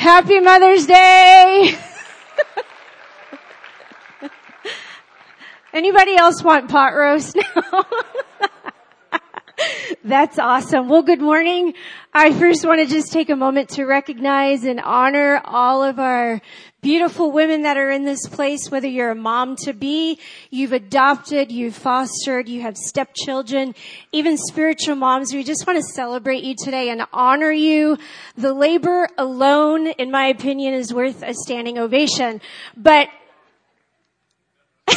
Happy Mother's Day! Anybody else want pot roast now? That's awesome. Well, good morning. I first want to just take a moment to recognize and honor all of our beautiful women that are in this place, whether you're a mom to be, you've adopted, you've fostered, you have stepchildren, even spiritual moms. We just want to celebrate you today and honor you. The labor alone, in my opinion, is worth a standing ovation. But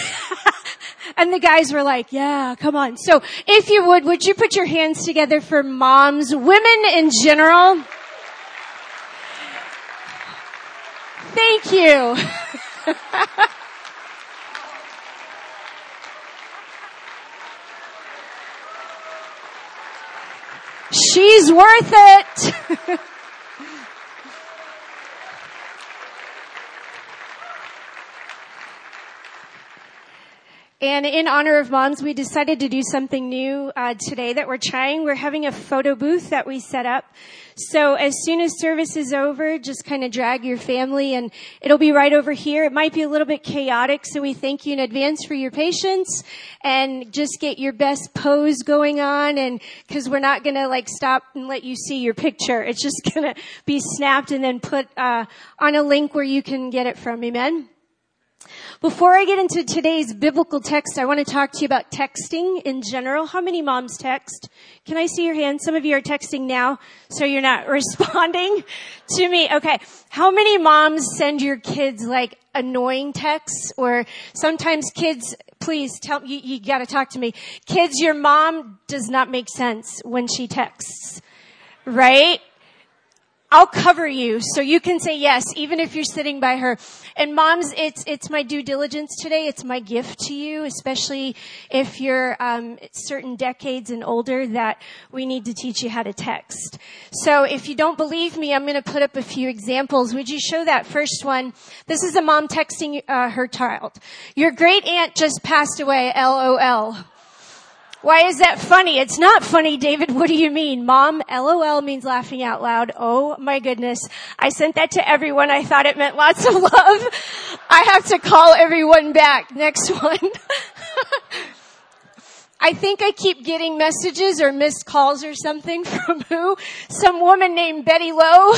and the guys were like, yeah, come on. So if you would, would you put your hands together for moms, women in general? Thank you. She's worth it. And in honor of moms, we decided to do something new uh, today that we're trying. We're having a photo booth that we set up. So as soon as service is over, just kind of drag your family and it'll be right over here. It might be a little bit chaotic, so we thank you in advance for your patience and just get your best pose going on and cause we're not gonna like stop and let you see your picture. It's just gonna be snapped and then put, uh, on a link where you can get it from. Amen. Before I get into today's biblical text, I want to talk to you about texting in general. How many moms text? Can I see your hand? Some of you are texting now, so you're not responding to me. Okay. How many moms send your kids like annoying texts or sometimes kids, please tell you, you gotta talk to me. Kids, your mom does not make sense when she texts. Right? I'll cover you so you can say yes, even if you're sitting by her. And moms, it's, it's my due diligence today. It's my gift to you, especially if you're, um, certain decades and older that we need to teach you how to text. So if you don't believe me, I'm going to put up a few examples. Would you show that first one? This is a mom texting uh, her child. Your great aunt just passed away, LOL. Why is that funny? It's not funny, David. What do you mean? Mom, LOL means laughing out loud. Oh my goodness. I sent that to everyone. I thought it meant lots of love. I have to call everyone back. Next one. I think I keep getting messages or missed calls or something from who? Some woman named Betty Lowe.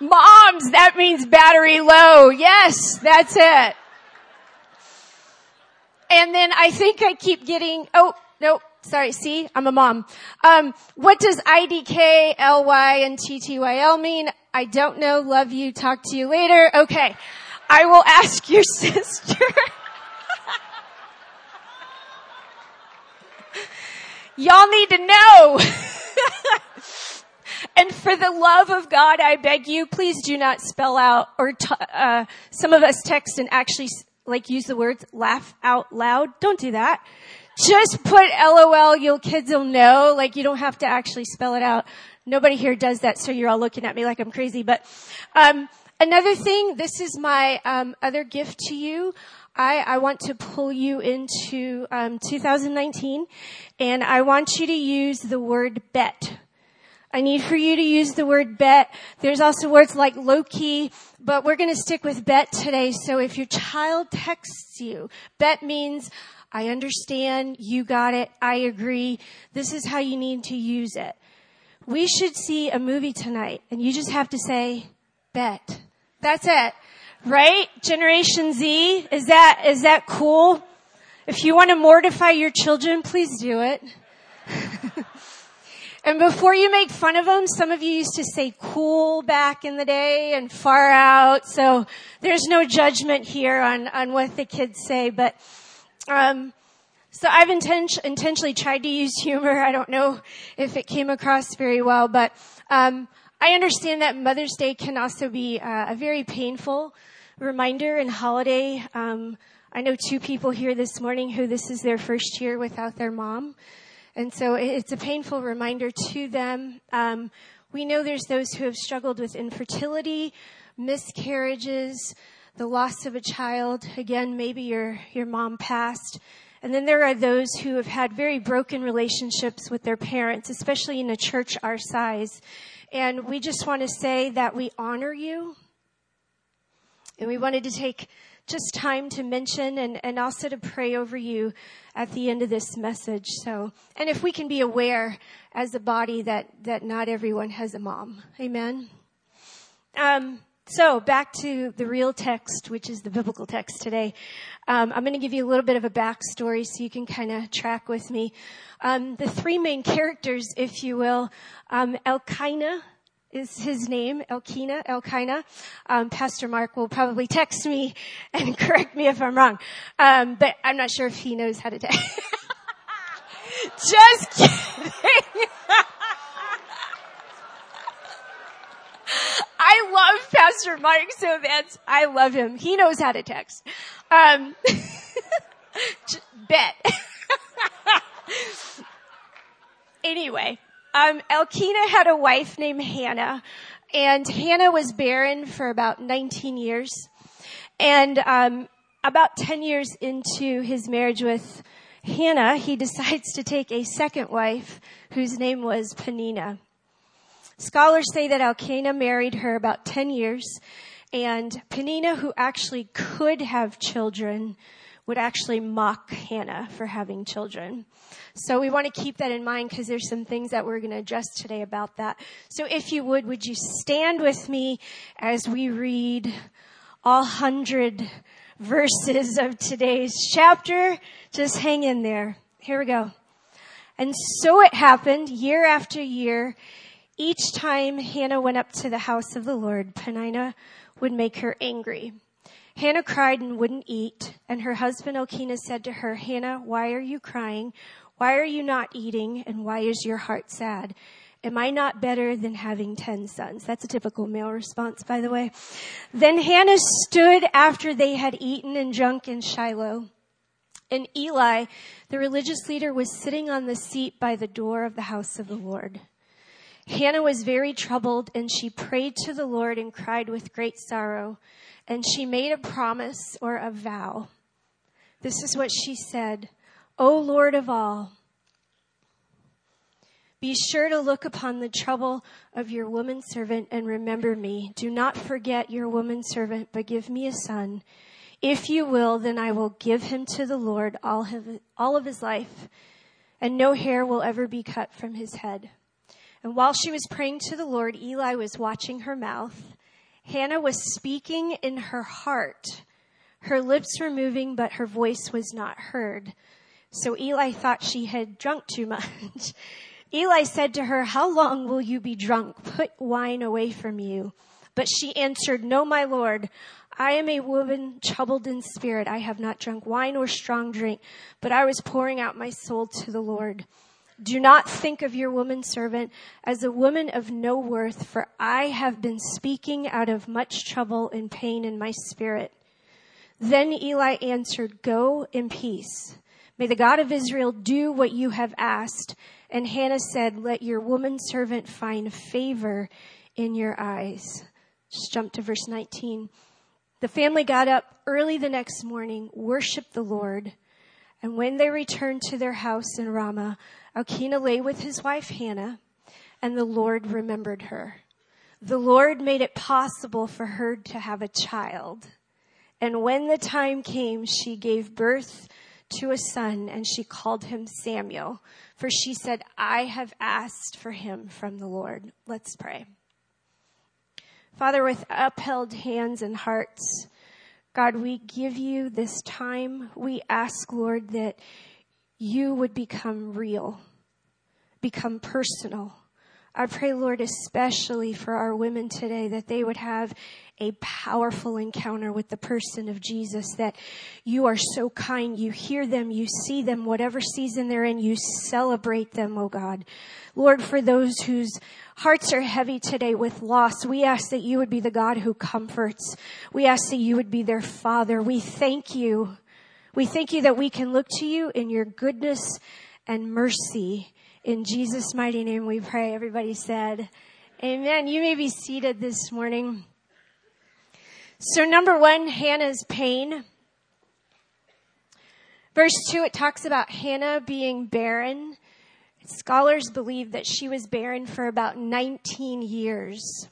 Moms, that means battery low. Yes, that's it. And then I think I keep getting, oh, no, sorry, see, I'm a mom. Um, what does IDK, LY, and TTYL mean? I don't know. Love you. Talk to you later. Okay. I will ask your sister. Y'all need to know. and for the love of God, I beg you, please do not spell out or t- uh, some of us text and actually like use the words laugh out loud. Don't do that. Just put LOL. Your kids will know. Like you don't have to actually spell it out. Nobody here does that, so you're all looking at me like I'm crazy. But um, another thing, this is my um, other gift to you. I, I want to pull you into um, 2019, and I want you to use the word bet. I need for you to use the word bet. There's also words like low key, but we're going to stick with bet today. So if your child texts you, bet means I understand, you got it, I agree. This is how you need to use it. We should see a movie tonight and you just have to say bet. That's it. Right? Generation Z, is that, is that cool? If you want to mortify your children, please do it. And before you make fun of them, some of you used to say cool back in the day and far out. So there's no judgment here on, on what the kids say. But, um, so I've inten- intentionally tried to use humor. I don't know if it came across very well, but, um, I understand that Mother's Day can also be uh, a very painful reminder and holiday. Um, I know two people here this morning who this is their first year without their mom. And so it's a painful reminder to them. Um, we know there's those who have struggled with infertility, miscarriages, the loss of a child. Again, maybe your, your mom passed. And then there are those who have had very broken relationships with their parents, especially in a church our size. And we just want to say that we honor you. And we wanted to take just time to mention and, and also to pray over you at the end of this message. So, and if we can be aware as a body that, that not everyone has a mom. Amen. Um, so back to the real text, which is the biblical text today. Um, I'm going to give you a little bit of a backstory so you can kind of track with me. Um, the three main characters, if you will, um, Elkanah is his name, Elkina, Elkina. Um, Pastor Mark will probably text me and correct me if I'm wrong. Um, but I'm not sure if he knows how to text. Just kidding. I love Pastor Mark so that's, I love him. He knows how to text. Um, bet. anyway, um, had a wife named Hannah, and Hannah was barren for about 19 years. And um, about 10 years into his marriage with Hannah, he decides to take a second wife whose name was Penina. Scholars say that Elkanah married her about 10 years, and Penina, who actually could have children, would actually mock Hannah for having children. So we want to keep that in mind because there's some things that we're going to address today about that. So if you would, would you stand with me as we read all hundred verses of today's chapter? Just hang in there. Here we go. And so it happened year after year each time Hannah went up to the house of the Lord, Penina would make her angry. Hannah cried and wouldn't eat, and her husband Elkanah said to her, Hannah, why are you crying? Why are you not eating? And why is your heart sad? Am I not better than having ten sons? That's a typical male response, by the way. Then Hannah stood after they had eaten and drunk in Shiloh. And Eli, the religious leader, was sitting on the seat by the door of the house of the Lord. Hannah was very troubled and she prayed to the Lord and cried with great sorrow. And she made a promise or a vow. This is what she said. O Lord of all, be sure to look upon the trouble of your woman servant and remember me. Do not forget your woman servant, but give me a son. If you will, then I will give him to the Lord all, all of his life, and no hair will ever be cut from his head. And while she was praying to the Lord, Eli was watching her mouth. Hannah was speaking in her heart. Her lips were moving, but her voice was not heard. So Eli thought she had drunk too much. Eli said to her, How long will you be drunk? Put wine away from you. But she answered, No, my Lord. I am a woman troubled in spirit. I have not drunk wine or strong drink, but I was pouring out my soul to the Lord. Do not think of your woman servant as a woman of no worth, for I have been speaking out of much trouble and pain in my spirit. Then Eli answered, Go in peace. May the God of Israel do what you have asked. And Hannah said, Let your woman servant find favor in your eyes. Just jump to verse 19. The family got up early the next morning, worshiped the Lord, and when they returned to their house in Ramah, Elkanah lay with his wife Hannah, and the Lord remembered her. The Lord made it possible for her to have a child. And when the time came, she gave birth to a son, and she called him Samuel, for she said, I have asked for him from the Lord. Let's pray. Father, with upheld hands and hearts, God, we give you this time. We ask, Lord, that you would become real, become personal. I pray, Lord, especially for our women today, that they would have a powerful encounter with the person of Jesus, that you are so kind. You hear them, you see them, whatever season they're in, you celebrate them, oh God. Lord, for those whose hearts are heavy today with loss, we ask that you would be the God who comforts. We ask that you would be their father. We thank you we thank you that we can look to you in your goodness and mercy. In Jesus' mighty name we pray. Everybody said, Amen. You may be seated this morning. So number one, Hannah's pain. Verse two, it talks about Hannah being barren. Scholars believe that she was barren for about 19 years.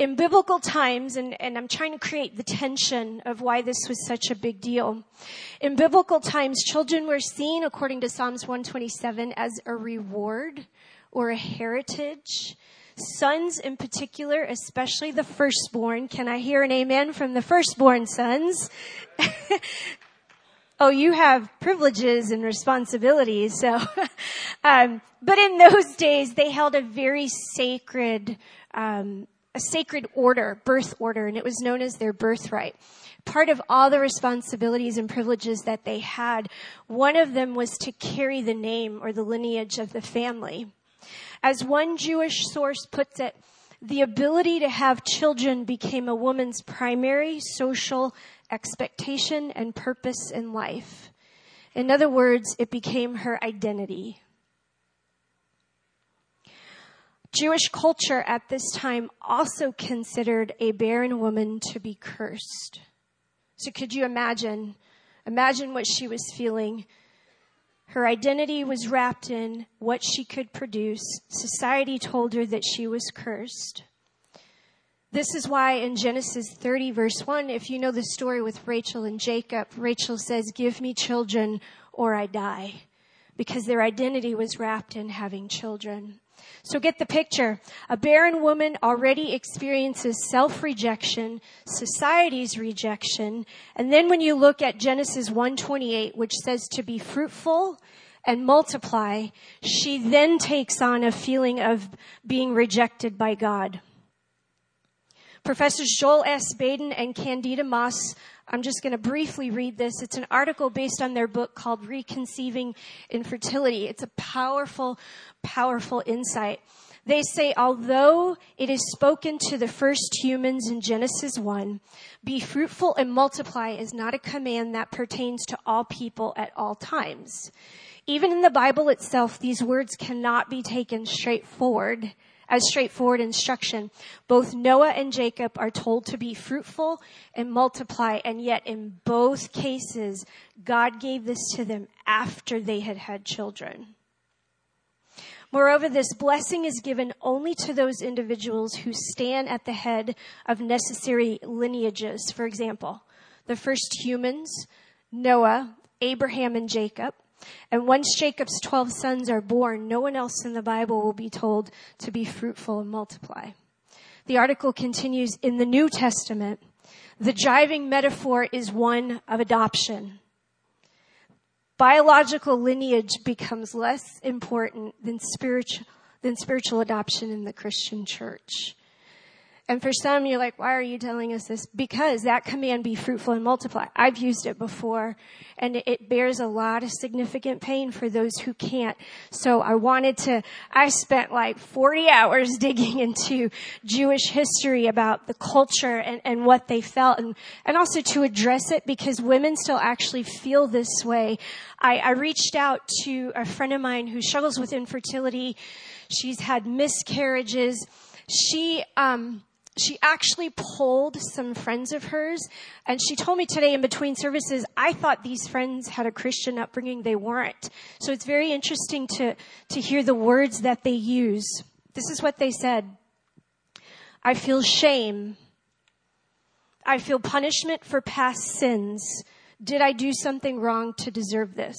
In biblical times, and, and I'm trying to create the tension of why this was such a big deal. In biblical times, children were seen, according to Psalms 127, as a reward or a heritage. Sons in particular, especially the firstborn. Can I hear an amen from the firstborn sons? oh, you have privileges and responsibilities. So, um, but in those days, they held a very sacred, um, a sacred order, birth order, and it was known as their birthright. Part of all the responsibilities and privileges that they had, one of them was to carry the name or the lineage of the family. As one Jewish source puts it, the ability to have children became a woman's primary social expectation and purpose in life. In other words, it became her identity. Jewish culture at this time also considered a barren woman to be cursed. So could you imagine? Imagine what she was feeling. Her identity was wrapped in what she could produce. Society told her that she was cursed. This is why in Genesis 30 verse 1, if you know the story with Rachel and Jacob, Rachel says, give me children or I die. Because their identity was wrapped in having children. So get the picture. A barren woman already experiences self-rejection, society's rejection, and then when you look at Genesis 1:28, which says to be fruitful and multiply, she then takes on a feeling of being rejected by God. Professors Joel S. Baden and Candida Moss, I'm just going to briefly read this. It's an article based on their book called Reconceiving Infertility. It's a powerful, powerful insight. They say, although it is spoken to the first humans in Genesis 1, be fruitful and multiply is not a command that pertains to all people at all times. Even in the Bible itself, these words cannot be taken straightforward as straightforward instruction. Both Noah and Jacob are told to be fruitful and multiply, and yet in both cases, God gave this to them after they had had children. Moreover, this blessing is given only to those individuals who stand at the head of necessary lineages. For example, the first humans, Noah, Abraham, and Jacob. And once Jacob's 12 sons are born, no one else in the Bible will be told to be fruitful and multiply. The article continues in the New Testament. The driving metaphor is one of adoption. Biological lineage becomes less important than spiritual, than spiritual adoption in the Christian church. And for some, you're like, why are you telling us this? Because that command be fruitful and multiply. I've used it before and it bears a lot of significant pain for those who can't. So I wanted to, I spent like 40 hours digging into Jewish history about the culture and, and what they felt and, and also to address it because women still actually feel this way. I, I reached out to a friend of mine who struggles with infertility. She's had miscarriages. She, um, she actually polled some friends of hers and she told me today in between services i thought these friends had a christian upbringing. They weren't. So it's very interesting to to hear the words that they use. This is what they said. I feel shame. I feel punishment for past sins. Did i do something wrong to deserve this?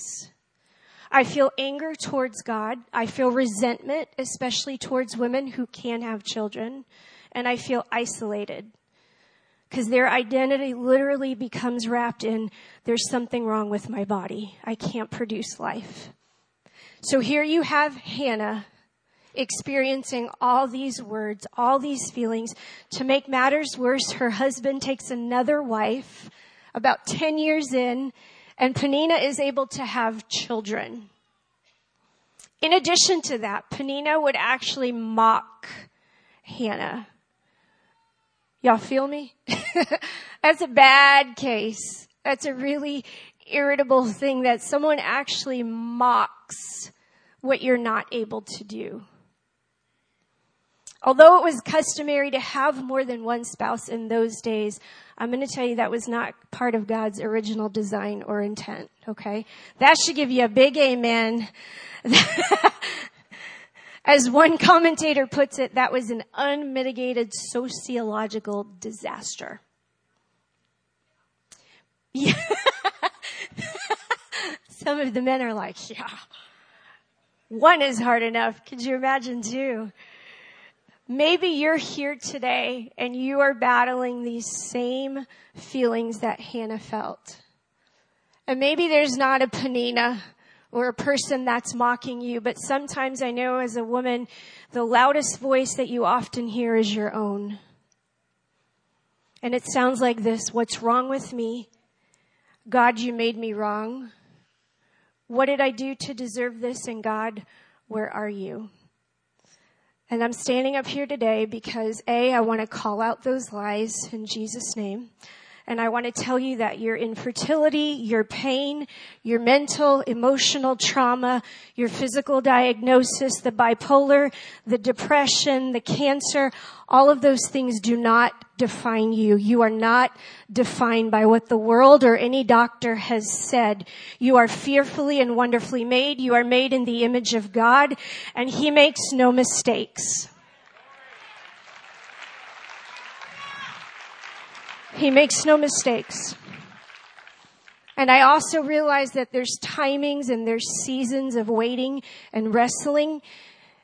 I feel anger towards God. I feel resentment, especially towards women who can have children and I feel isolated because their identity literally becomes wrapped in there's something wrong with my body. I can't produce life. So here you have Hannah experiencing all these words, all these feelings. To make matters worse, her husband takes another wife about 10 years in, and Panina is able to have children. In addition to that, Panina would actually mock Hannah. Y'all feel me? That's a bad case. That's a really irritable thing that someone actually mocks what you're not able to do. Although it was customary to have more than one spouse in those days, I'm going to tell you that was not part of God's original design or intent, okay? That should give you a big amen. As one commentator puts it, that was an unmitigated sociological disaster. Yeah. Some of the men are like, yeah, one is hard enough. Could you imagine two? Maybe you're here today and you are battling these same feelings that Hannah felt. And maybe there's not a Penina or a person that's mocking you, but sometimes I know as a woman, the loudest voice that you often hear is your own. And it sounds like this, what's wrong with me? God, you made me wrong. What did I do to deserve this? And God, where are you? And I'm standing up here today because A, I want to call out those lies in Jesus' name. And I want to tell you that your infertility, your pain, your mental, emotional trauma, your physical diagnosis, the bipolar, the depression, the cancer, all of those things do not define you. You are not defined by what the world or any doctor has said. You are fearfully and wonderfully made. You are made in the image of God and He makes no mistakes. He makes no mistakes. And I also realize that there's timings and there's seasons of waiting and wrestling.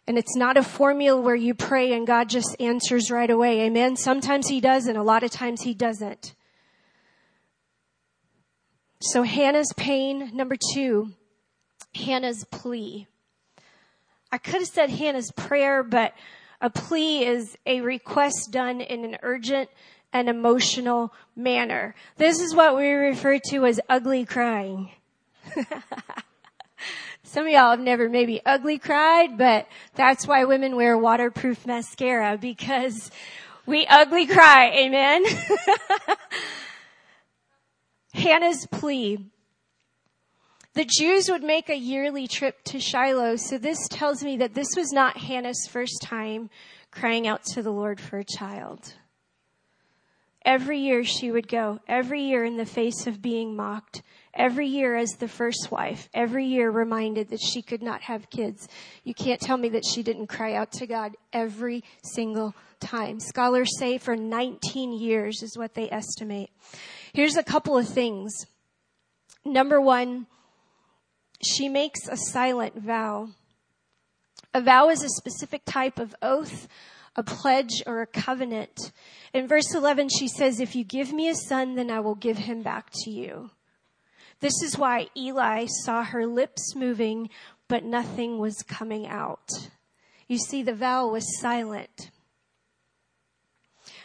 And it's not a formula where you pray and God just answers right away. Amen. Sometimes he does and a lot of times he doesn't. So Hannah's pain. Number two, Hannah's plea. I could have said Hannah's prayer, but a plea is a request done in an urgent and emotional manner. This is what we refer to as ugly crying. Some of y'all have never maybe ugly cried, but that's why women wear waterproof mascara because we ugly cry. Amen. Hannah's plea. The Jews would make a yearly trip to Shiloh, so this tells me that this was not Hannah's first time crying out to the Lord for a child. Every year she would go, every year in the face of being mocked, every year as the first wife, every year reminded that she could not have kids. You can't tell me that she didn't cry out to God every single time. Scholars say for 19 years is what they estimate. Here's a couple of things. Number one, she makes a silent vow. A vow is a specific type of oath a pledge or a covenant. In verse 11, she says, If you give me a son, then I will give him back to you. This is why Eli saw her lips moving, but nothing was coming out. You see, the vow was silent.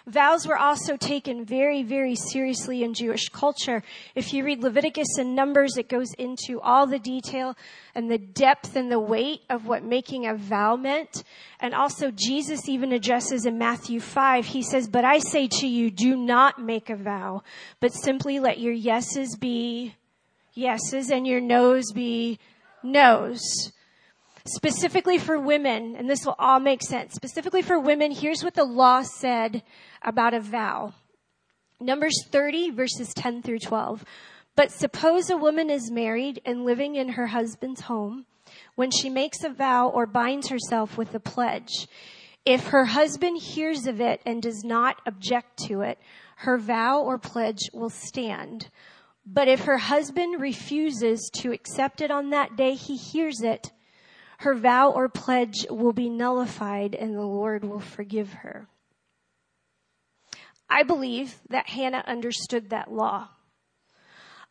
Vows were also taken very, very seriously in Jewish culture. If you read Leviticus and Numbers, it goes into all the detail and the depth and the weight of what making a vow meant. And also Jesus even addresses in Matthew 5, he says, but I say to you, do not make a vow, but simply let your yeses be yeses and your noes be noes. Specifically for women, and this will all make sense. Specifically for women, here's what the law said about a vow. Numbers 30 verses 10 through 12. But suppose a woman is married and living in her husband's home when she makes a vow or binds herself with a pledge. If her husband hears of it and does not object to it, her vow or pledge will stand. But if her husband refuses to accept it on that day he hears it, her vow or pledge will be nullified and the Lord will forgive her. I believe that Hannah understood that law.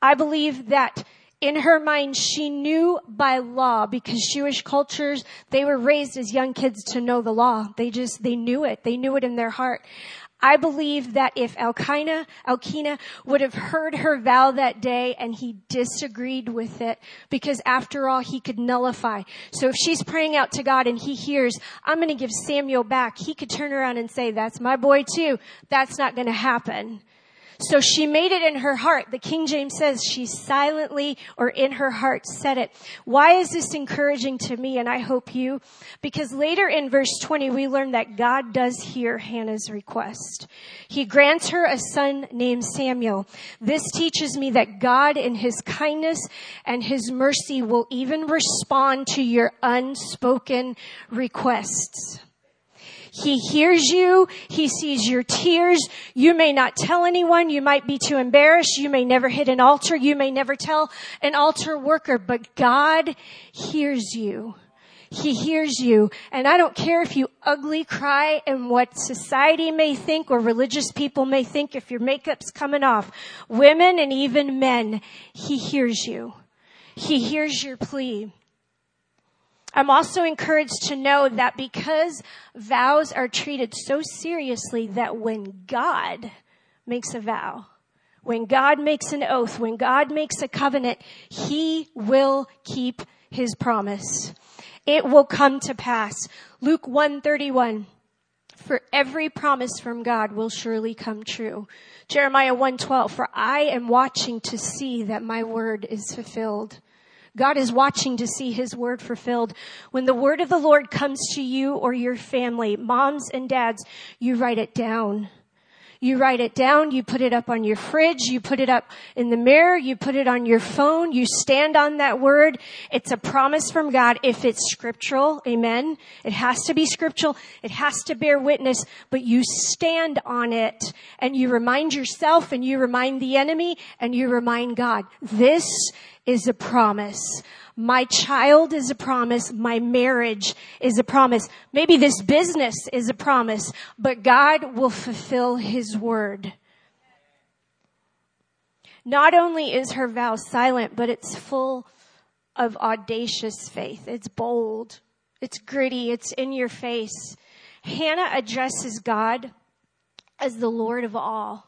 I believe that in her mind, she knew by law because Jewish cultures, they were raised as young kids to know the law. They just, they knew it. They knew it in their heart. I believe that if Elkanah, Elkanah would have heard her vow that day and he disagreed with it, because after all, he could nullify. So if she's praying out to God and he hears, I'm going to give Samuel back, he could turn around and say, that's my boy too. That's not going to happen. So she made it in her heart. The King James says she silently or in her heart said it. Why is this encouraging to me and I hope you? Because later in verse 20 we learn that God does hear Hannah's request. He grants her a son named Samuel. This teaches me that God in his kindness and his mercy will even respond to your unspoken requests. He hears you. He sees your tears. You may not tell anyone. You might be too embarrassed. You may never hit an altar. You may never tell an altar worker, but God hears you. He hears you. And I don't care if you ugly cry and what society may think or religious people may think if your makeup's coming off. Women and even men, He hears you. He hears your plea. I'm also encouraged to know that because vows are treated so seriously that when God makes a vow, when God makes an oath, when God makes a covenant, He will keep His promise. It will come to pass. Luke 131. For every promise from God will surely come true. Jeremiah 112. For I am watching to see that my word is fulfilled. God is watching to see his word fulfilled. When the word of the Lord comes to you or your family, moms and dads, you write it down. You write it down, you put it up on your fridge, you put it up in the mirror, you put it on your phone, you stand on that word. It's a promise from God if it's scriptural. Amen. It has to be scriptural. It has to bear witness, but you stand on it and you remind yourself and you remind the enemy and you remind God. This is a promise. My child is a promise. My marriage is a promise. Maybe this business is a promise, but God will fulfill his word. Not only is her vow silent, but it's full of audacious faith. It's bold. It's gritty. It's in your face. Hannah addresses God as the Lord of all.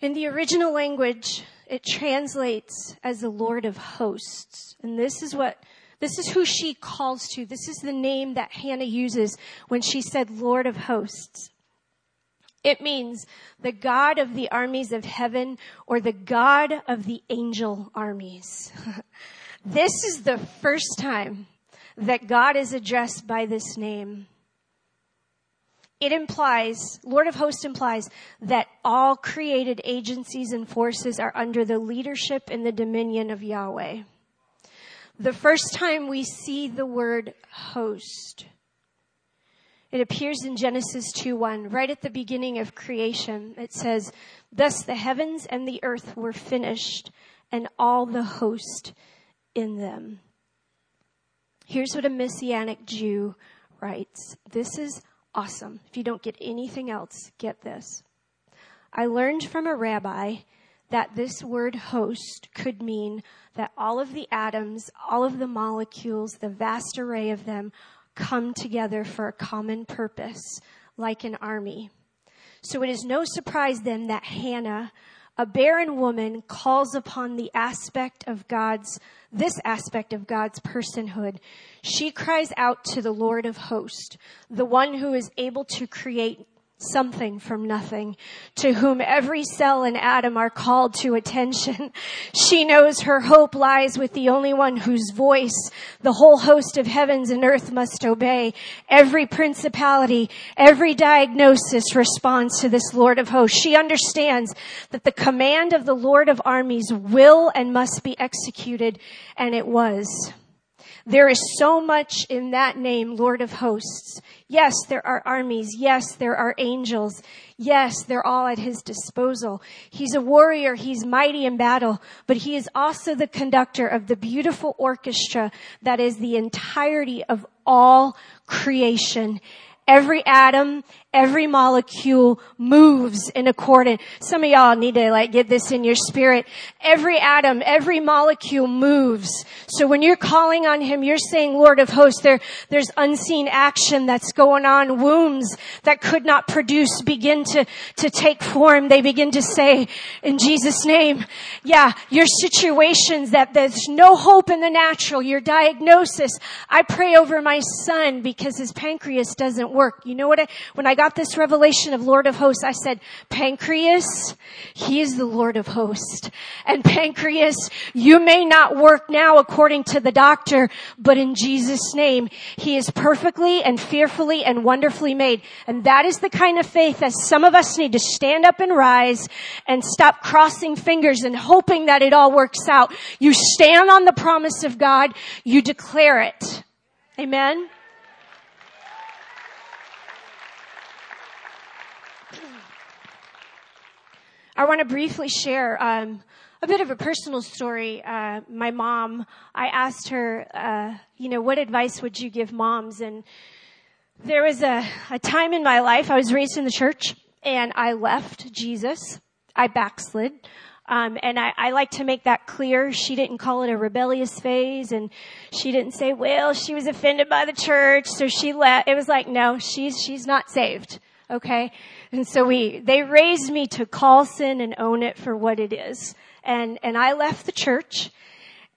In the original language, it translates as the Lord of hosts. And this is what, this is who she calls to. This is the name that Hannah uses when she said Lord of hosts. It means the God of the armies of heaven or the God of the angel armies. this is the first time that God is addressed by this name it implies, Lord of hosts implies that all created agencies and forces are under the leadership and the dominion of Yahweh. The first time we see the word host, it appears in Genesis 2 1, right at the beginning of creation. It says, Thus the heavens and the earth were finished, and all the host in them. Here's what a Messianic Jew writes This is awesome. If you don't get anything else, get this. I learned from a rabbi that this word host could mean that all of the atoms, all of the molecules, the vast array of them come together for a common purpose, like an army. So it is no surprise then that Hannah, a barren woman, calls upon the aspect of God's this aspect of God's personhood, she cries out to the Lord of hosts, the one who is able to create something from nothing, to whom every cell and atom are called to attention. She knows her hope lies with the only one whose voice the whole host of heavens and earth must obey. Every principality, every diagnosis responds to this Lord of hosts. She understands that the command of the Lord of armies will and must be executed, and it was. There is so much in that name, Lord of hosts. Yes, there are armies. Yes, there are angels. Yes, they're all at his disposal. He's a warrior. He's mighty in battle, but he is also the conductor of the beautiful orchestra that is the entirety of all creation. Every atom, every molecule moves in accordance. Some of y'all need to like get this in your spirit. Every atom, every molecule moves. So when you're calling on him, you're saying, Lord of hosts, there, there's unseen action that's going on. Wombs that could not produce begin to, to take form. They begin to say, in Jesus name, yeah, your situations that there's no hope in the natural, your diagnosis. I pray over my son because his pancreas doesn't work. You know what I, when I got got this revelation of Lord of hosts, I said, pancreas, he is the Lord of hosts. And pancreas, you may not work now according to the doctor, but in Jesus name, he is perfectly and fearfully and wonderfully made. And that is the kind of faith that some of us need to stand up and rise and stop crossing fingers and hoping that it all works out. You stand on the promise of God, you declare it. Amen. I want to briefly share um, a bit of a personal story. Uh, my mom, I asked her, uh, you know, what advice would you give moms? And there was a, a time in my life, I was raised in the church, and I left Jesus. I backslid. Um, and I, I like to make that clear. She didn't call it a rebellious phase, and she didn't say, "Well, she was offended by the church, so she left." It was like, no, she's she's not saved. Okay, and so we, they raised me to call sin and own it for what it is. And, and I left the church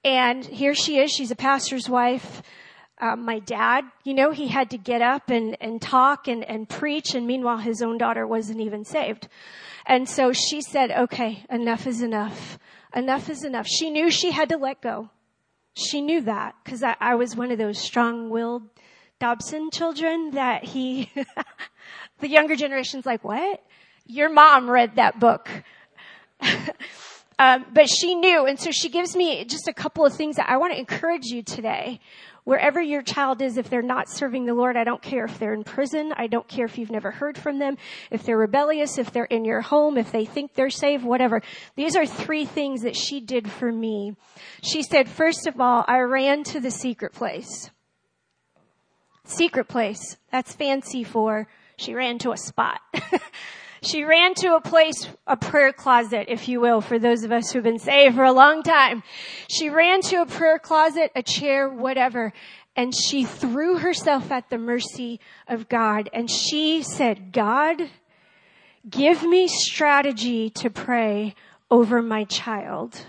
and here she is. She's a pastor's wife. Uh, my dad, you know, he had to get up and, and talk and, and preach. And meanwhile, his own daughter wasn't even saved. And so she said, okay, enough is enough. Enough is enough. She knew she had to let go. She knew that because I, I was one of those strong-willed Dobson children that he The younger generation's like, what? Your mom read that book. um, but she knew, and so she gives me just a couple of things that I want to encourage you today. Wherever your child is, if they're not serving the Lord, I don't care if they're in prison. I don't care if you've never heard from them. If they're rebellious, if they're in your home, if they think they're saved, whatever. These are three things that she did for me. She said, first of all, I ran to the secret place. Secret place. That's fancy for she ran to a spot. she ran to a place, a prayer closet, if you will, for those of us who've been saved for a long time. She ran to a prayer closet, a chair, whatever, and she threw herself at the mercy of God. And she said, God, give me strategy to pray over my child.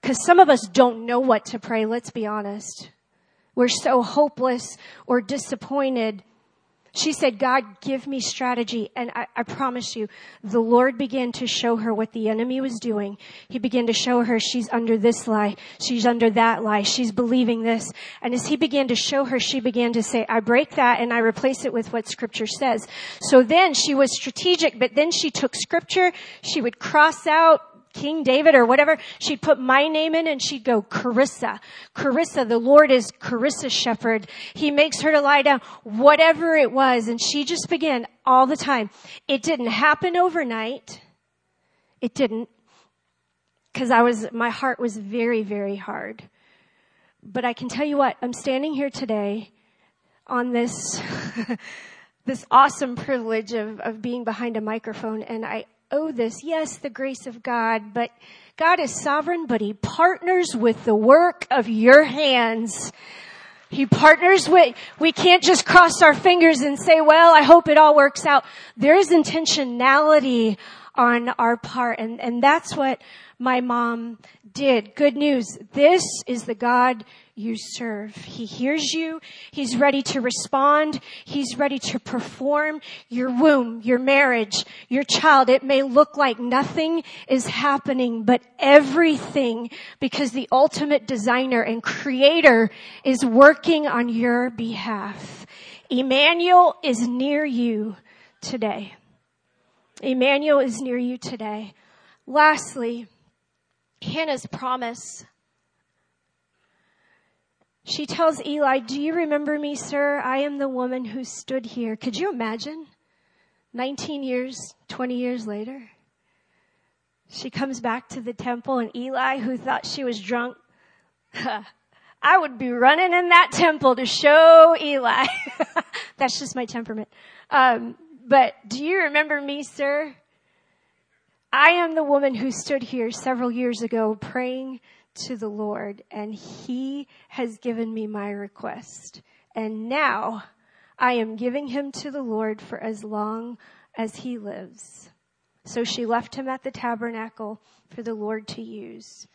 Because some of us don't know what to pray, let's be honest. We're so hopeless or disappointed. She said, God, give me strategy. And I, I, promise you, the Lord began to show her what the enemy was doing. He began to show her she's under this lie. She's under that lie. She's believing this. And as he began to show her, she began to say, I break that and I replace it with what scripture says. So then she was strategic, but then she took scripture. She would cross out King David or whatever, she'd put my name in and she'd go, Carissa. Carissa, the Lord is Carissa's shepherd. He makes her to lie down, whatever it was. And she just began all the time. It didn't happen overnight. It didn't. Cause I was, my heart was very, very hard. But I can tell you what, I'm standing here today on this, this awesome privilege of, of being behind a microphone and I, owe this. Yes, the grace of God, but God is sovereign, but He partners with the work of your hands. He partners with, we can't just cross our fingers and say, well, I hope it all works out. There is intentionality on our part. And, and that's what my mom did. Good news. This is the God you serve. He hears you. He's ready to respond. He's ready to perform your womb, your marriage, your child. It may look like nothing is happening, but everything because the ultimate designer and creator is working on your behalf. Emmanuel is near you today. Emmanuel is near you today. Lastly, Hannah's promise she tells Eli, do you remember me, sir? I am the woman who stood here. Could you imagine? 19 years, 20 years later. She comes back to the temple and Eli, who thought she was drunk, I would be running in that temple to show Eli. That's just my temperament. Um, but do you remember me, sir? I am the woman who stood here several years ago praying to the Lord and he has given me my request. And now I am giving him to the Lord for as long as he lives. So she left him at the tabernacle for the Lord to use.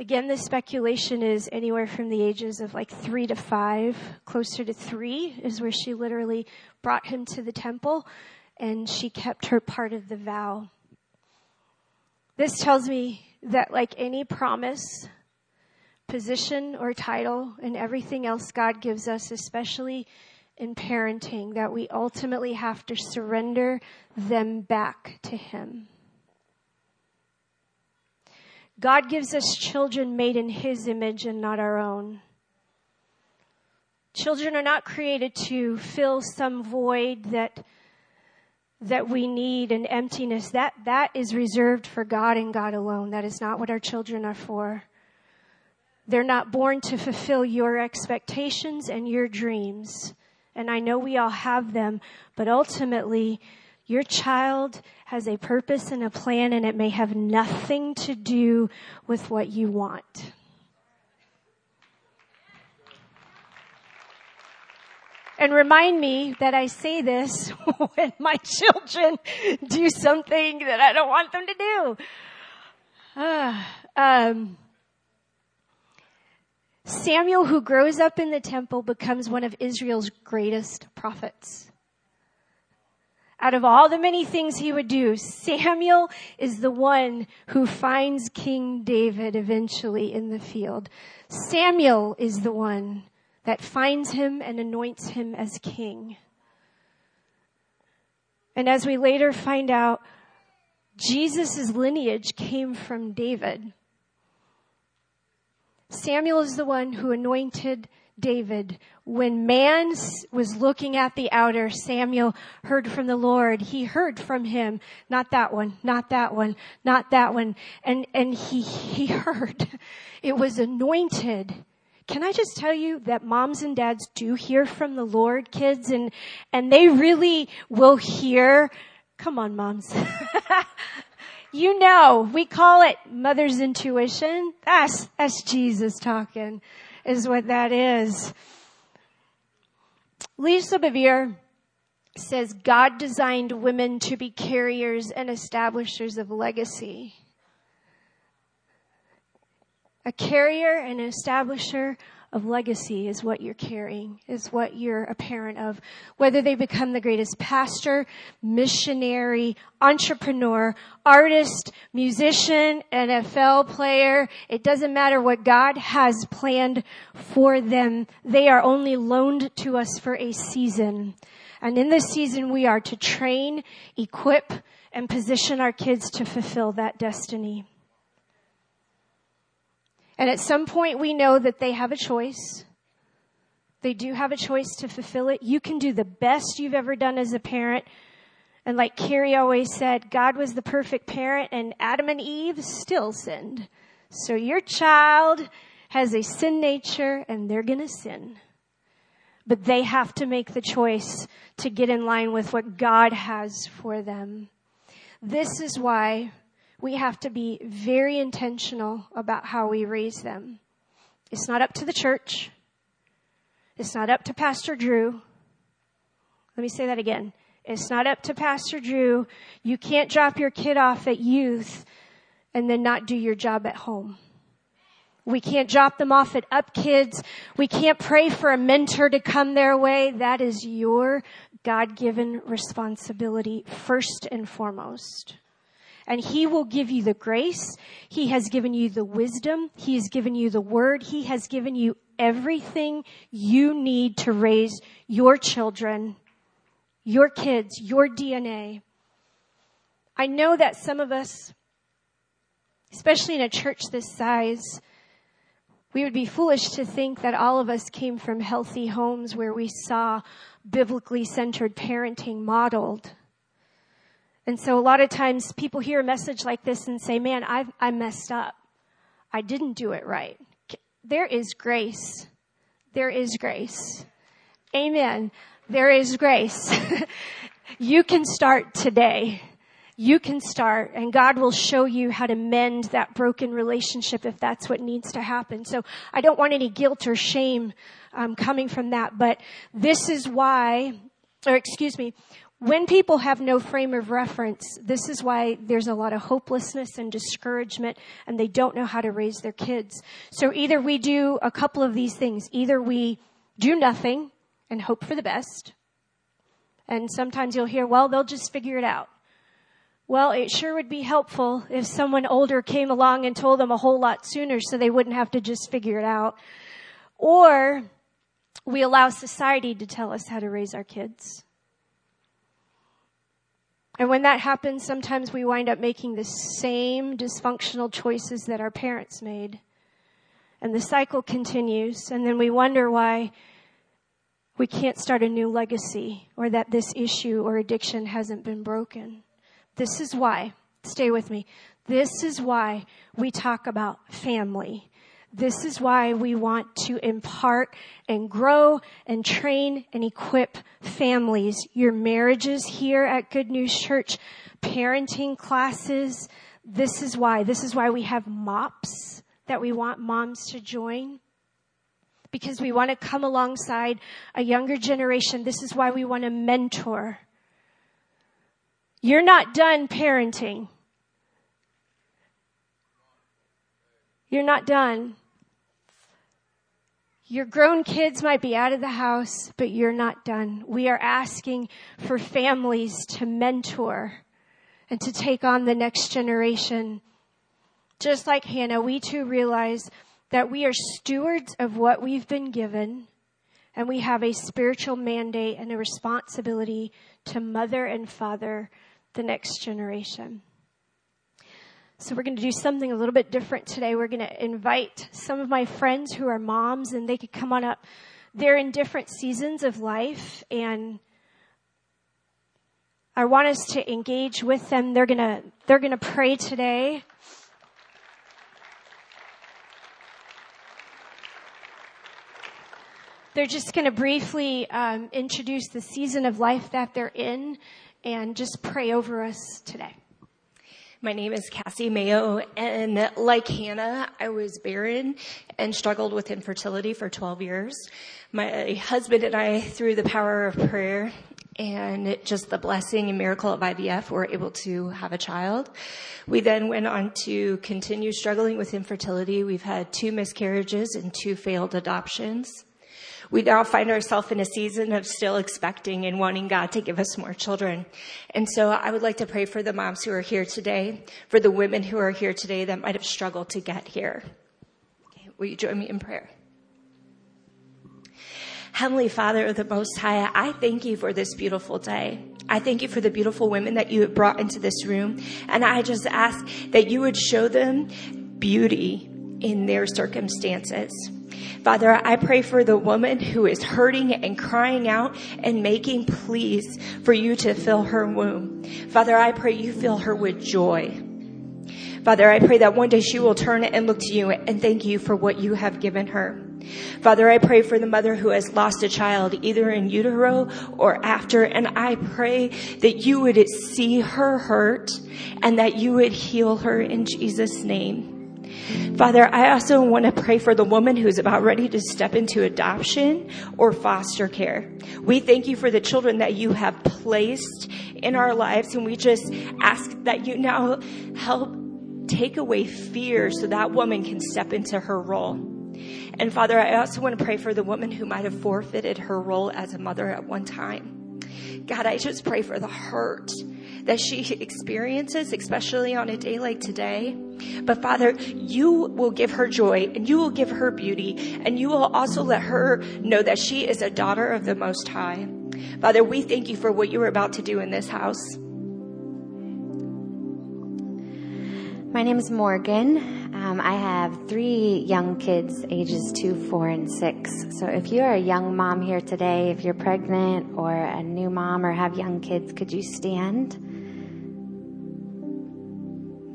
Again, the speculation is anywhere from the ages of like three to five, closer to three is where she literally brought him to the temple and she kept her part of the vow. This tells me that like any promise, position or title and everything else God gives us, especially in parenting, that we ultimately have to surrender them back to Him. God gives us children made in His image and not our own. Children are not created to fill some void that that we need and emptiness that that is reserved for God and God alone. That is not what our children are for. They're not born to fulfill your expectations and your dreams. And I know we all have them, but ultimately your child has a purpose and a plan and it may have nothing to do with what you want. And remind me that I say this when my children do something that I don't want them to do. Uh, um, Samuel, who grows up in the temple, becomes one of Israel's greatest prophets out of all the many things he would do, Samuel is the one who finds King David eventually in the field. Samuel is the one that finds him and anoints him as king. And as we later find out, Jesus' lineage came from David. Samuel is the one who anointed David. When man was looking at the outer, Samuel heard from the Lord. He heard from him. Not that one, not that one, not that one. And, and he, he heard. It was anointed. Can I just tell you that moms and dads do hear from the Lord, kids, and, and they really will hear. Come on, moms. you know, we call it mother's intuition. That's, that's Jesus talking is what that is. Lisa Bevere says God designed women to be carriers and establishers of legacy. A carrier and an establisher of legacy is what you're carrying, is what you're a parent of. Whether they become the greatest pastor, missionary, entrepreneur, artist, musician, NFL player, it doesn't matter what God has planned for them. They are only loaned to us for a season. And in this season, we are to train, equip, and position our kids to fulfill that destiny. And at some point we know that they have a choice. They do have a choice to fulfill it. You can do the best you've ever done as a parent. And like Carrie always said, God was the perfect parent and Adam and Eve still sinned. So your child has a sin nature and they're gonna sin. But they have to make the choice to get in line with what God has for them. This is why we have to be very intentional about how we raise them. It's not up to the church. It's not up to Pastor Drew. Let me say that again. It's not up to Pastor Drew. You can't drop your kid off at youth and then not do your job at home. We can't drop them off at up kids. We can't pray for a mentor to come their way. That is your God-given responsibility first and foremost and He will give you the grace. He has given you the wisdom. He has given you the word. He has given you everything you need to raise your children, your kids, your DNA. I know that some of us, especially in a church this size, we would be foolish to think that all of us came from healthy homes where we saw biblically centered parenting modeled. And so a lot of times people hear a message like this and say, man, i I messed up. I didn't do it right. There is grace. There is grace. Amen. There is grace. you can start today. You can start and God will show you how to mend that broken relationship if that's what needs to happen. So I don't want any guilt or shame um, coming from that, but this is why, or excuse me, when people have no frame of reference, this is why there's a lot of hopelessness and discouragement and they don't know how to raise their kids. So either we do a couple of these things. Either we do nothing and hope for the best. And sometimes you'll hear, well, they'll just figure it out. Well, it sure would be helpful if someone older came along and told them a whole lot sooner so they wouldn't have to just figure it out. Or we allow society to tell us how to raise our kids. And when that happens, sometimes we wind up making the same dysfunctional choices that our parents made. And the cycle continues, and then we wonder why we can't start a new legacy or that this issue or addiction hasn't been broken. This is why, stay with me, this is why we talk about family this is why we want to impart and grow and train and equip families. Your marriages here at Good News Church, parenting classes. This is why. This is why we have MOPS that we want moms to join. Because we want to come alongside a younger generation. This is why we want to mentor. You're not done parenting. You're not done. Your grown kids might be out of the house, but you're not done. We are asking for families to mentor and to take on the next generation. Just like Hannah, we too realize that we are stewards of what we've been given and we have a spiritual mandate and a responsibility to mother and father the next generation. So we're going to do something a little bit different today. We're going to invite some of my friends who are moms and they could come on up. They're in different seasons of life and I want us to engage with them. They're going to, they're going to pray today. They're just going to briefly um, introduce the season of life that they're in and just pray over us today. My name is Cassie Mayo, and like Hannah, I was barren and struggled with infertility for 12 years. My husband and I, through the power of prayer and just the blessing and miracle of IVF, were able to have a child. We then went on to continue struggling with infertility. We've had two miscarriages and two failed adoptions we now find ourselves in a season of still expecting and wanting God to give us more children. And so I would like to pray for the moms who are here today, for the women who are here today that might have struggled to get here. Okay, will you join me in prayer? Heavenly Father of the Most High, I thank you for this beautiful day. I thank you for the beautiful women that you have brought into this room. And I just ask that you would show them beauty in their circumstances. Father, I pray for the woman who is hurting and crying out and making pleas for you to fill her womb. Father, I pray you fill her with joy. Father, I pray that one day she will turn and look to you and thank you for what you have given her. Father, I pray for the mother who has lost a child, either in utero or after, and I pray that you would see her hurt and that you would heal her in Jesus' name. Father, I also want to pray for the woman who's about ready to step into adoption or foster care. We thank you for the children that you have placed in our lives, and we just ask that you now help take away fear so that woman can step into her role. And Father, I also want to pray for the woman who might have forfeited her role as a mother at one time. God, I just pray for the hurt that she experiences, especially on a day like today. But Father, you will give her joy and you will give her beauty and you will also let her know that she is a daughter of the Most High. Father, we thank you for what you are about to do in this house. My name is Morgan. Um, I have three young kids, ages two, four, and six. So if you're a young mom here today, if you're pregnant or a new mom or have young kids, could you stand?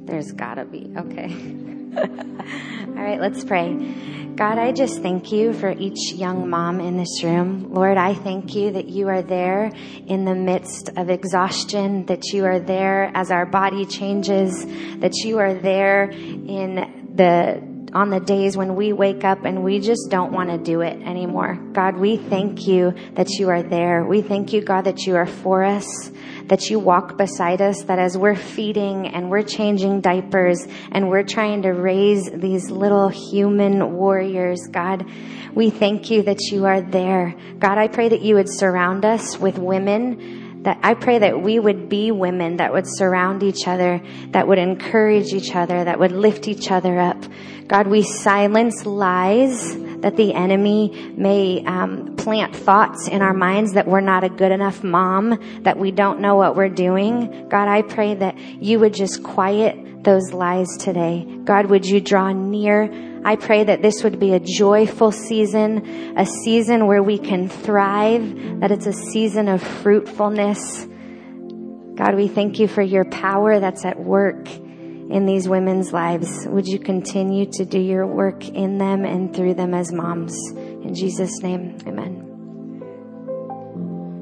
There's gotta be. Okay. All right, let's pray. God, I just thank you for each young mom in this room. Lord, I thank you that you are there in the midst of exhaustion, that you are there as our body changes, that you are there in the on the days when we wake up and we just don't want to do it anymore. God, we thank you that you are there. We thank you, God, that you are for us, that you walk beside us, that as we're feeding and we're changing diapers and we're trying to raise these little human warriors, God, we thank you that you are there. God, I pray that you would surround us with women that I pray that we would be women that would surround each other, that would encourage each other, that would lift each other up. God, we silence lies that the enemy may um, plant thoughts in our minds that we're not a good enough mom, that we don't know what we're doing. God, I pray that you would just quiet those lies today. God, would you draw near? I pray that this would be a joyful season, a season where we can thrive, that it's a season of fruitfulness. God, we thank you for your power that's at work in these women's lives. Would you continue to do your work in them and through them as moms? In Jesus' name, amen.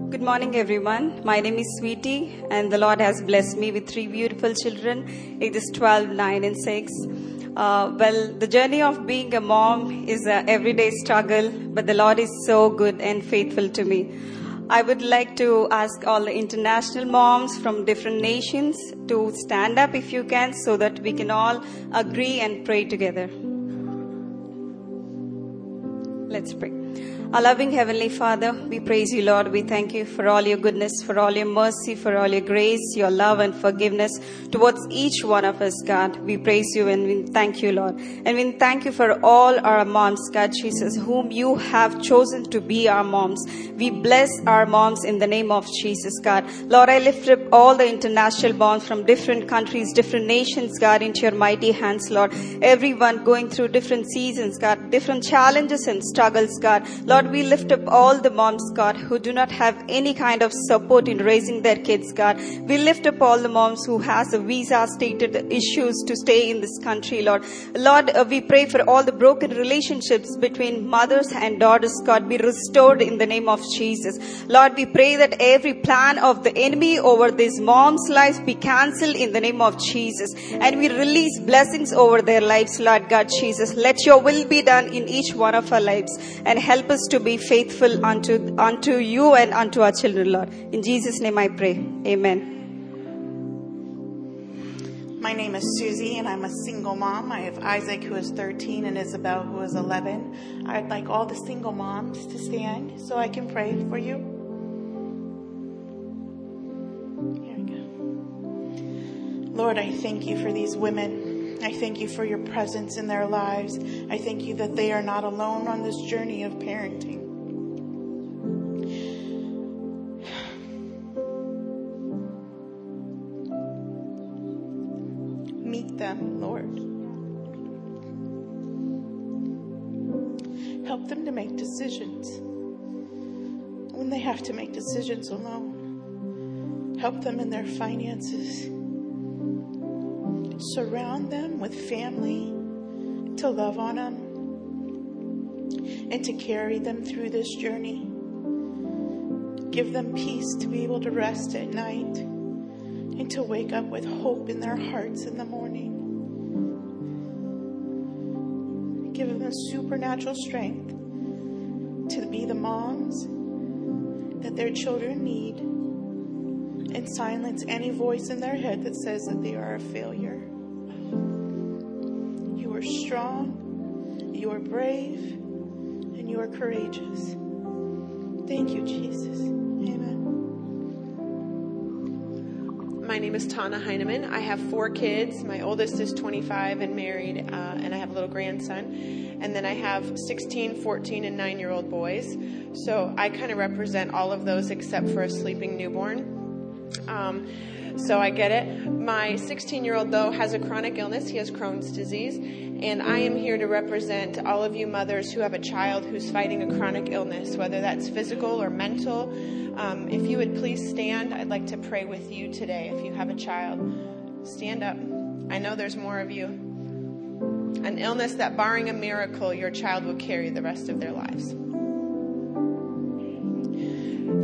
Good morning, everyone. My name is Sweetie, and the Lord has blessed me with three beautiful children, ages 12, 9, and 6. Uh, well, the journey of being a mom is an everyday struggle, but the Lord is so good and faithful to me. I would like to ask all the international moms from different nations to stand up if you can so that we can all agree and pray together. Let's pray. Our loving Heavenly Father, we praise you, Lord. We thank you for all your goodness, for all your mercy, for all your grace, your love and forgiveness towards each one of us, God. We praise you and we thank you, Lord. And we thank you for all our moms, God Jesus, whom you have chosen to be our moms. We bless our moms in the name of Jesus, God. Lord, I lift up all the international moms from different countries, different nations, God, into your mighty hands, Lord. Everyone going through different seasons, God, different challenges and struggles, God. Lord, we lift up all the moms, God, who do not have any kind of support in raising their kids, God. We lift up all the moms who has a visa stated issues to stay in this country, Lord. Lord, uh, we pray for all the broken relationships between mothers and daughters, God, be restored in the name of Jesus. Lord, we pray that every plan of the enemy over these moms' lives be cancelled in the name of Jesus. And we release blessings over their lives, Lord God Jesus. Let your will be done in each one of our lives and help us to be faithful unto, unto you and unto our children, Lord. In Jesus' name I pray. Amen. My name is Susie, and I'm a single mom. I have Isaac, who is 13, and Isabel, who is 11. I'd like all the single moms to stand so I can pray for you. Here we go. Lord, I thank you for these women. I thank you for your presence in their lives. I thank you that they are not alone on this journey of parenting. Meet them, Lord. Help them to make decisions when they have to make decisions alone. Help them in their finances. Surround them with family to love on them and to carry them through this journey. Give them peace to be able to rest at night and to wake up with hope in their hearts in the morning. Give them supernatural strength to be the moms that their children need and silence any voice in their head that says that they are a failure. Are strong, you are brave, and you are courageous. Thank you, Jesus. Amen. My name is Tana Heineman. I have four kids. My oldest is 25 and married, uh, and I have a little grandson. And then I have 16, 14, and 9 year old boys. So I kind of represent all of those except for a sleeping newborn. Um, so I get it. My 16 year old, though, has a chronic illness. He has Crohn's disease. And I am here to represent all of you mothers who have a child who's fighting a chronic illness, whether that's physical or mental. Um, if you would please stand, I'd like to pray with you today. If you have a child, stand up. I know there's more of you. An illness that, barring a miracle, your child will carry the rest of their lives.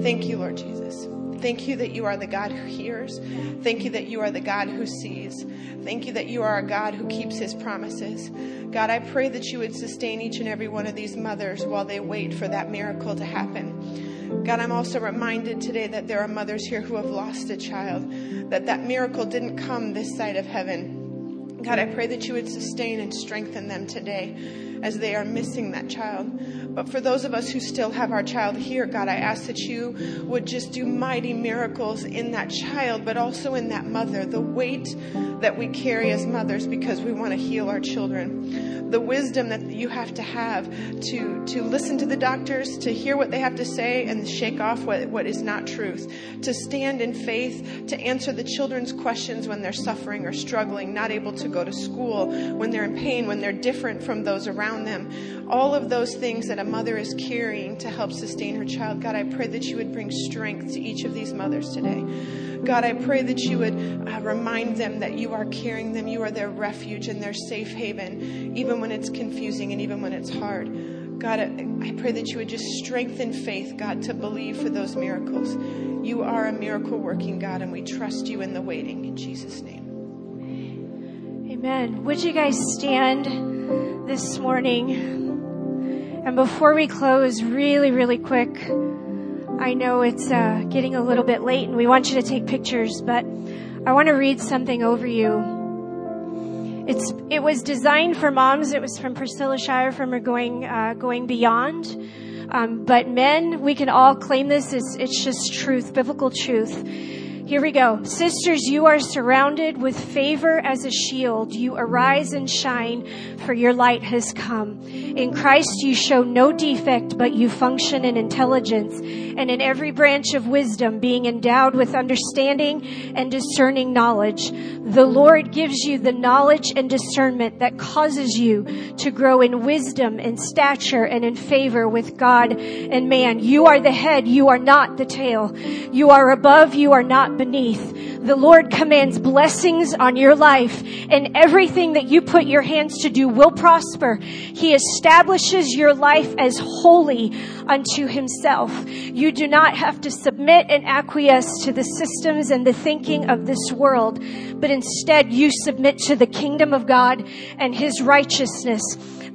Thank you, Lord Jesus. Thank you that you are the God who hears. Thank you that you are the God who sees. Thank you that you are a God who keeps his promises. God, I pray that you would sustain each and every one of these mothers while they wait for that miracle to happen. God, I'm also reminded today that there are mothers here who have lost a child, that that miracle didn't come this side of heaven. God, I pray that you would sustain and strengthen them today as they are missing that child. But for those of us who still have our child here, God, I ask that you would just do mighty miracles in that child, but also in that mother, the weight that we carry as mothers because we want to heal our children. The wisdom that you have to have to, to listen to the doctors, to hear what they have to say and shake off what, what is not truth. To stand in faith, to answer the children's questions when they're suffering or struggling, not able to go to school, when they're in pain, when they're different from those around them. All of those things that a mother is carrying to help sustain her child. God, I pray that you would bring strength to each of these mothers today. God, I pray that you would uh, remind them that you are carrying them, you are their refuge and their safe haven, even when it's confusing and even when it's hard. God, I pray that you would just strengthen faith, God, to believe for those miracles. You are a miracle working God, and we trust you in the waiting. In Jesus' name. Amen. Would you guys stand this morning? And before we close, really, really quick, I know it's uh, getting a little bit late and we want you to take pictures, but I want to read something over you. It's, it was designed for moms. It was from Priscilla Shirer from her Going, uh, Going Beyond. Um, but men, we can all claim this. It's, it's just truth, biblical truth. Here we go. Sisters, you are surrounded with favor as a shield. You arise and shine, for your light has come. In Christ, you show no defect, but you function in intelligence and in every branch of wisdom, being endowed with understanding and discerning knowledge. The Lord gives you the knowledge and discernment that causes you to grow in wisdom and stature and in favor with God and man. You are the head. You are not the tail. You are above. You are not beneath. The Lord commands blessings on your life and everything that you put your hands to do will prosper. He establishes your life as holy unto himself. You do not have to submit and acquiesce to the systems and the thinking of this world, but instead you submit to the kingdom of God and his righteousness.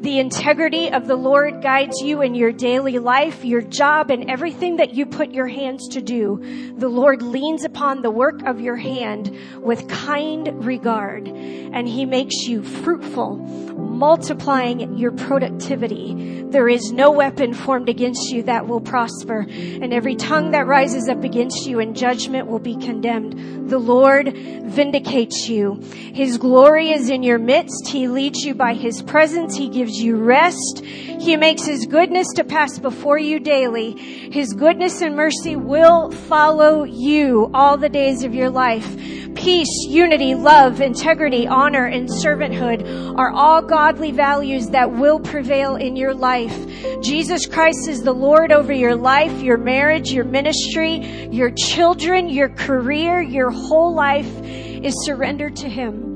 The integrity of the Lord guides you in your daily life, your job, and everything that you put your hands to do. The Lord leans upon the work of your hand with kind regard, and He makes you fruitful, multiplying your productivity. There is no weapon formed against you that will prosper, and every tongue that rises up against you in judgment will be condemned. The Lord vindicates you. His glory is in your midst. He leads you by His presence. He gives you rest. He makes His goodness to pass before you daily. His goodness and mercy will follow you all the days of your life. Peace, unity, love, integrity, honor, and servanthood are all godly values that will prevail in your life. Jesus Christ is the Lord over your life, your marriage, your ministry, your children, your career, your whole life is surrendered to Him.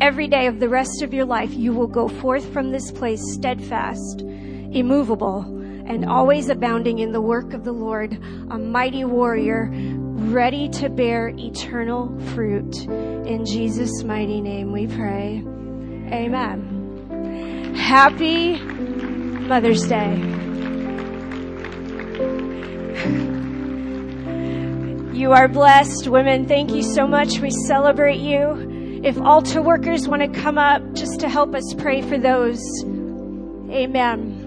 Every day of the rest of your life, you will go forth from this place steadfast, immovable, and always abounding in the work of the Lord, a mighty warrior, ready to bear eternal fruit. In Jesus' mighty name we pray. Amen. Happy Mother's Day. You are blessed, women. Thank you so much. We celebrate you. If altar workers want to come up just to help us pray for those, amen.